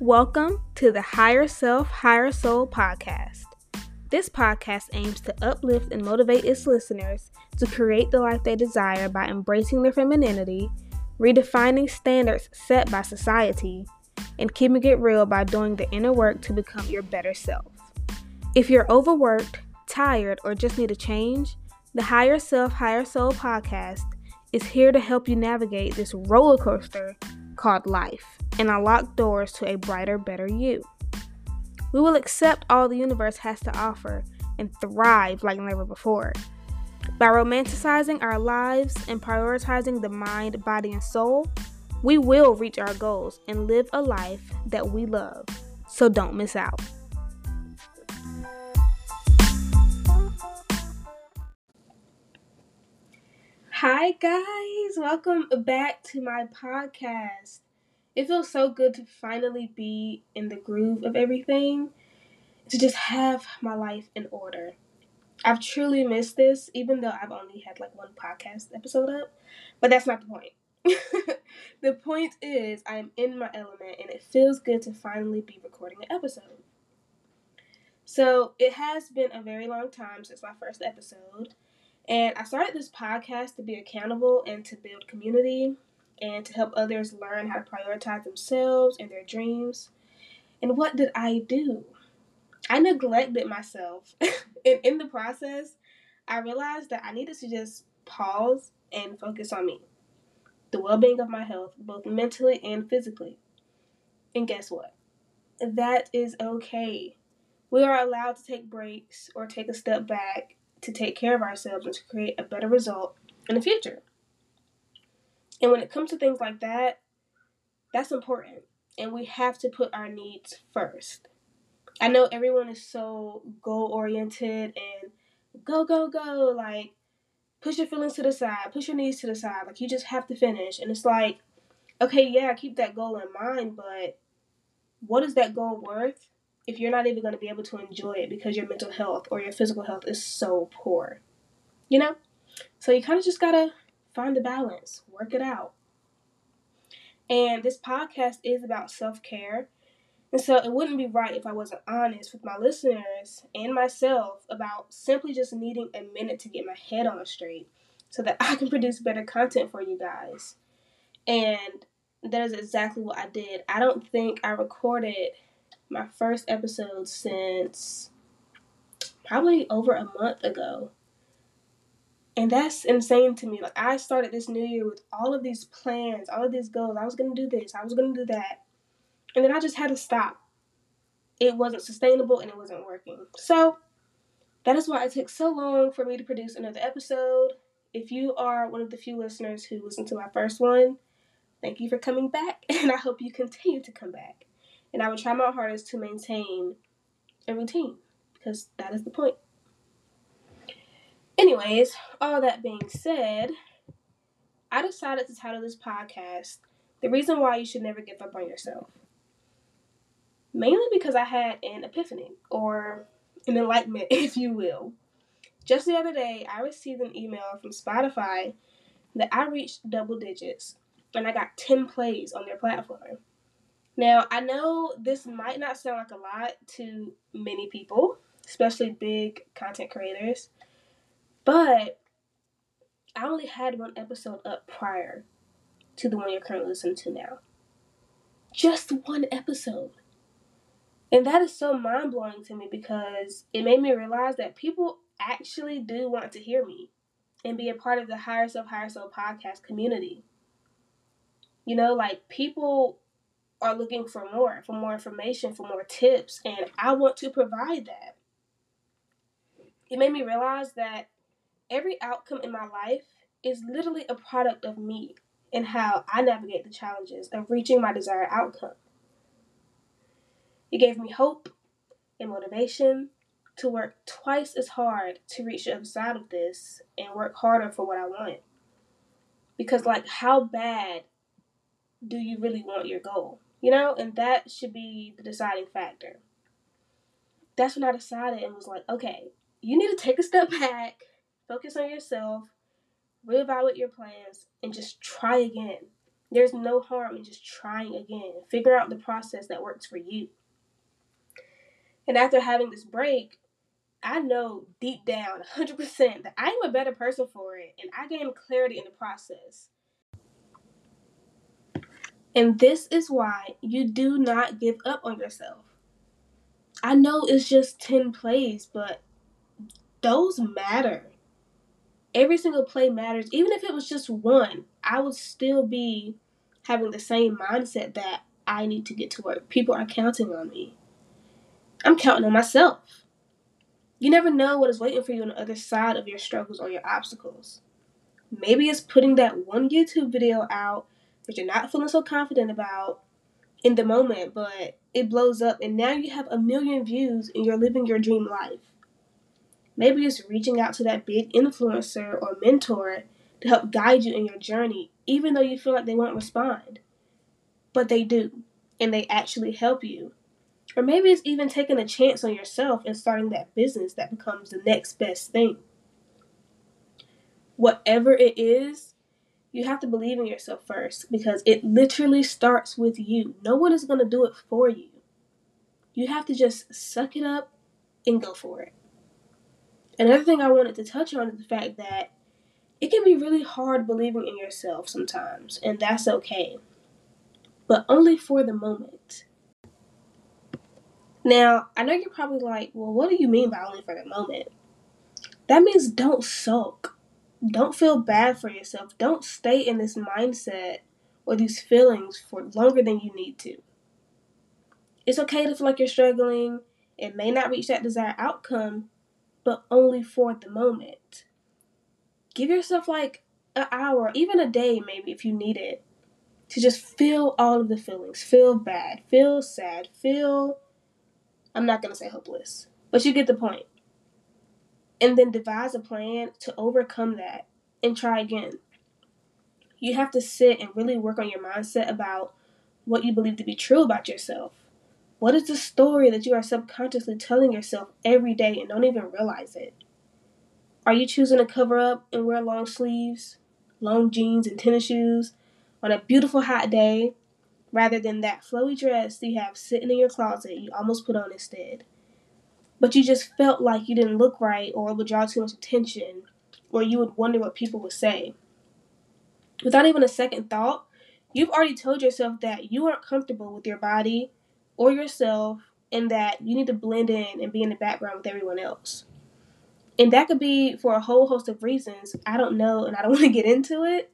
Welcome to the Higher Self, Higher Soul podcast. This podcast aims to uplift and motivate its listeners to create the life they desire by embracing their femininity, redefining standards set by society, and keeping it real by doing the inner work to become your better self. If you're overworked, tired, or just need a change, the Higher Self, Higher Soul podcast is here to help you navigate this roller coaster called life and unlock doors to a brighter, better you. We will accept all the universe has to offer and thrive like never before. By romanticizing our lives and prioritizing the mind, body, and soul, we will reach our goals and live a life that we love. So don't miss out. Hi, guys. Welcome back to my podcast. It feels so good to finally be in the groove of everything, to just have my life in order. I've truly missed this, even though I've only had like one podcast episode up, but that's not the point. the point is, I'm in my element and it feels good to finally be recording an episode. So, it has been a very long time since my first episode. And I started this podcast to be accountable and to build community and to help others learn how to prioritize themselves and their dreams. And what did I do? I neglected myself. and in the process, I realized that I needed to just pause and focus on me the well being of my health, both mentally and physically. And guess what? That is okay. We are allowed to take breaks or take a step back to take care of ourselves and to create a better result in the future. And when it comes to things like that, that's important. And we have to put our needs first. I know everyone is so goal oriented and go, go, go. Like, push your feelings to the side, push your needs to the side. Like, you just have to finish. And it's like, okay, yeah, keep that goal in mind, but what is that goal worth if you're not even going to be able to enjoy it because your mental health or your physical health is so poor. You know? So you kind of just got to find the balance, work it out. And this podcast is about self care. And so it wouldn't be right if I wasn't honest with my listeners and myself about simply just needing a minute to get my head on straight so that I can produce better content for you guys. And that is exactly what I did. I don't think I recorded my first episode since probably over a month ago. And that's insane to me. Like I started this new year with all of these plans, all of these goals. I was gonna do this, I was gonna do that. And then I just had to stop. It wasn't sustainable and it wasn't working. So that is why it took so long for me to produce another episode. If you are one of the few listeners who listened to my first one, thank you for coming back, and I hope you continue to come back and I would try my hardest to maintain a routine because that is the point. Anyways, all that being said, I decided to title this podcast The Reason Why You Should Never Give Up on Yourself. Mainly because I had an epiphany or an enlightenment, if you will. Just the other day, I received an email from Spotify that I reached double digits and I got 10 plays on their platform. Now, I know this might not sound like a lot to many people, especially big content creators, but I only had one episode up prior to the one you're currently listening to now. Just one episode. And that is so mind blowing to me because it made me realize that people actually do want to hear me and be a part of the Higher Self, Higher Soul podcast community. You know, like people are looking for more, for more information, for more tips, and I want to provide that. It made me realize that every outcome in my life is literally a product of me and how I navigate the challenges of reaching my desired outcome. It gave me hope and motivation to work twice as hard to reach the other side of this and work harder for what I want. Because, like, how bad do you really want your goal? You know, and that should be the deciding factor. That's when I decided and was like, okay, you need to take a step back, focus on yourself, reevaluate your plans, and just try again. There's no harm in just trying again, figure out the process that works for you. And after having this break, I know deep down 100% that I'm a better person for it and I gained clarity in the process. And this is why you do not give up on yourself. I know it's just 10 plays, but those matter. Every single play matters. Even if it was just one, I would still be having the same mindset that I need to get to work. People are counting on me. I'm counting on myself. You never know what is waiting for you on the other side of your struggles or your obstacles. Maybe it's putting that one YouTube video out that you're not feeling so confident about in the moment, but it blows up and now you have a million views and you're living your dream life. Maybe it's reaching out to that big influencer or mentor to help guide you in your journey, even though you feel like they won't respond. But they do, and they actually help you. Or maybe it's even taking a chance on yourself and starting that business that becomes the next best thing. Whatever it is, you have to believe in yourself first because it literally starts with you. No one is going to do it for you. You have to just suck it up and go for it. Another thing I wanted to touch on is the fact that it can be really hard believing in yourself sometimes, and that's okay. But only for the moment. Now, I know you're probably like, well, what do you mean by only for the moment? That means don't sulk don't feel bad for yourself. Don't stay in this mindset or these feelings for longer than you need to. It's okay to feel like you're struggling. It may not reach that desired outcome, but only for the moment. Give yourself like an hour, even a day, maybe if you need it, to just feel all of the feelings. Feel bad, feel sad, feel. I'm not to say hopeless, but you get the point and then devise a plan to overcome that and try again. You have to sit and really work on your mindset about what you believe to be true about yourself. What is the story that you are subconsciously telling yourself every day and don't even realize it? Are you choosing to cover up and wear long sleeves, long jeans, and tennis shoes on a beautiful hot day rather than that flowy dress that you have sitting in your closet you almost put on instead? But you just felt like you didn't look right or would draw too much attention or you would wonder what people would say. Without even a second thought, you've already told yourself that you aren't comfortable with your body or yourself and that you need to blend in and be in the background with everyone else. And that could be for a whole host of reasons. I don't know and I don't want to get into it.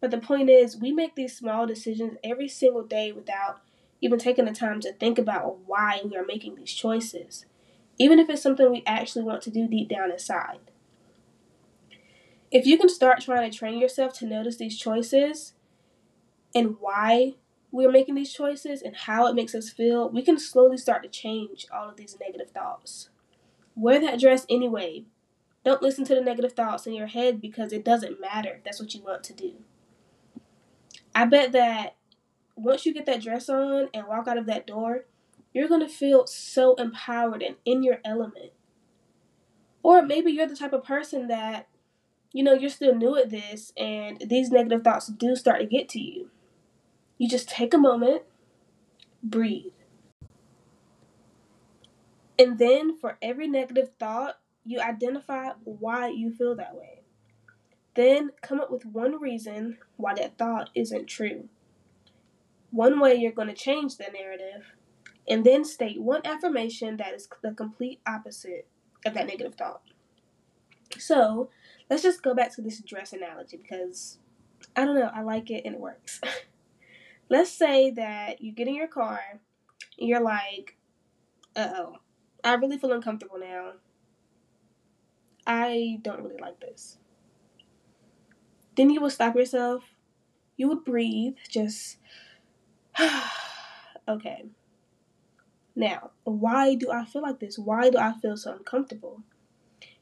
But the point is, we make these small decisions every single day without even taking the time to think about why we are making these choices even if it's something we actually want to do deep down inside. If you can start trying to train yourself to notice these choices and why we're making these choices and how it makes us feel, we can slowly start to change all of these negative thoughts. Wear that dress anyway. Don't listen to the negative thoughts in your head because it doesn't matter. That's what you want to do. I bet that once you get that dress on and walk out of that door, you're going to feel so empowered and in your element. Or maybe you're the type of person that, you know, you're still new at this and these negative thoughts do start to get to you. You just take a moment, breathe. And then for every negative thought, you identify why you feel that way. Then come up with one reason why that thought isn't true. One way you're going to change the narrative and then state one affirmation that is the complete opposite of that negative thought. So let's just go back to this dress analogy because I don't know, I like it and it works. let's say that you get in your car and you're like, uh oh, I really feel uncomfortable now. I don't really like this. Then you would stop yourself. You would breathe, just, okay now, why do I feel like this? Why do I feel so uncomfortable?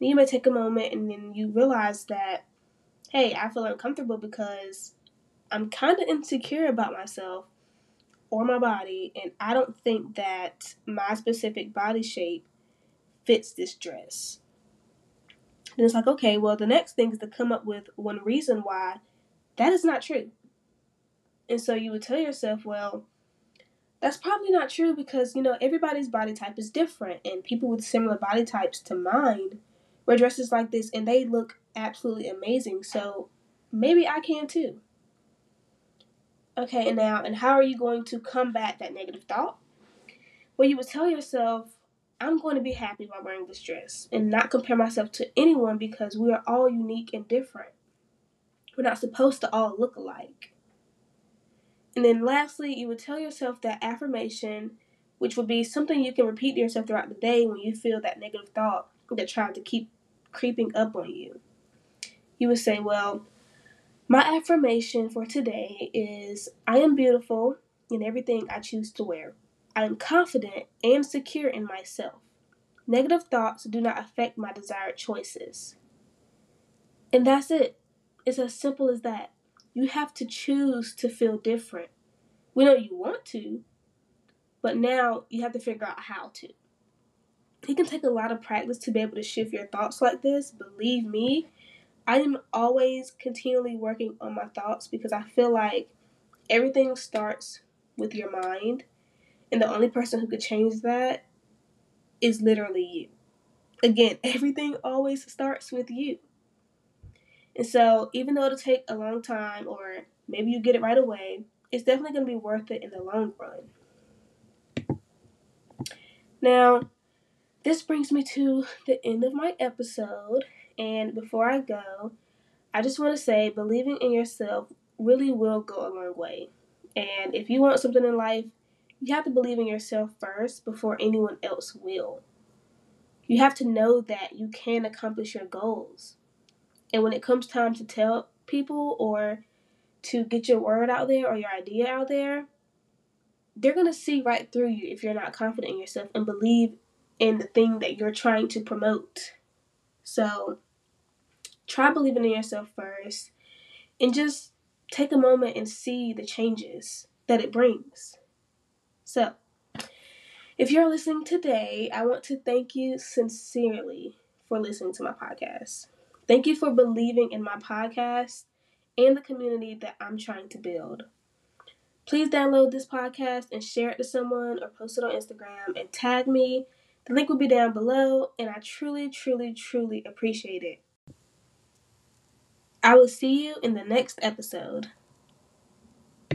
And you may take a moment and then you realize that, hey, I feel uncomfortable because I'm kind of insecure about myself or my body, and I don't think that my specific body shape fits this dress. And it's like, okay, well, the next thing is to come up with one reason why that is not true. And so you would tell yourself, well, that's probably not true because, you know, everybody's body type is different. And people with similar body types to mine wear dresses like this and they look absolutely amazing. So maybe I can too. Okay, and now, and how are you going to combat that negative thought? Well, you would tell yourself, I'm going to be happy while wearing this dress and not compare myself to anyone because we are all unique and different. We're not supposed to all look alike. And then lastly, you would tell yourself that affirmation, which would be something you can repeat to yourself throughout the day when you feel that negative thought that tried to keep creeping up on you. You would say, Well, my affirmation for today is I am beautiful in everything I choose to wear. I am confident and secure in myself. Negative thoughts do not affect my desired choices. And that's it. It's as simple as that. You have to choose to feel different. We know you want to, but now you have to figure out how to. It can take a lot of practice to be able to shift your thoughts like this. Believe me, I am always continually working on my thoughts because I feel like everything starts with your mind, and the only person who could change that is literally you. Again, everything always starts with you. And so, even though it'll take a long time, or maybe you get it right away, it's definitely going to be worth it in the long run. Now, this brings me to the end of my episode. And before I go, I just want to say believing in yourself really will go a long way. And if you want something in life, you have to believe in yourself first before anyone else will. You have to know that you can accomplish your goals. And when it comes time to tell people or to get your word out there or your idea out there, they're going to see right through you if you're not confident in yourself and believe in the thing that you're trying to promote. So try believing in yourself first and just take a moment and see the changes that it brings. So, if you're listening today, I want to thank you sincerely for listening to my podcast. Thank you for believing in my podcast and the community that I'm trying to build. Please download this podcast and share it to someone or post it on Instagram and tag me the link will be down below, and I truly, truly, truly appreciate it. I will see you in the next episode.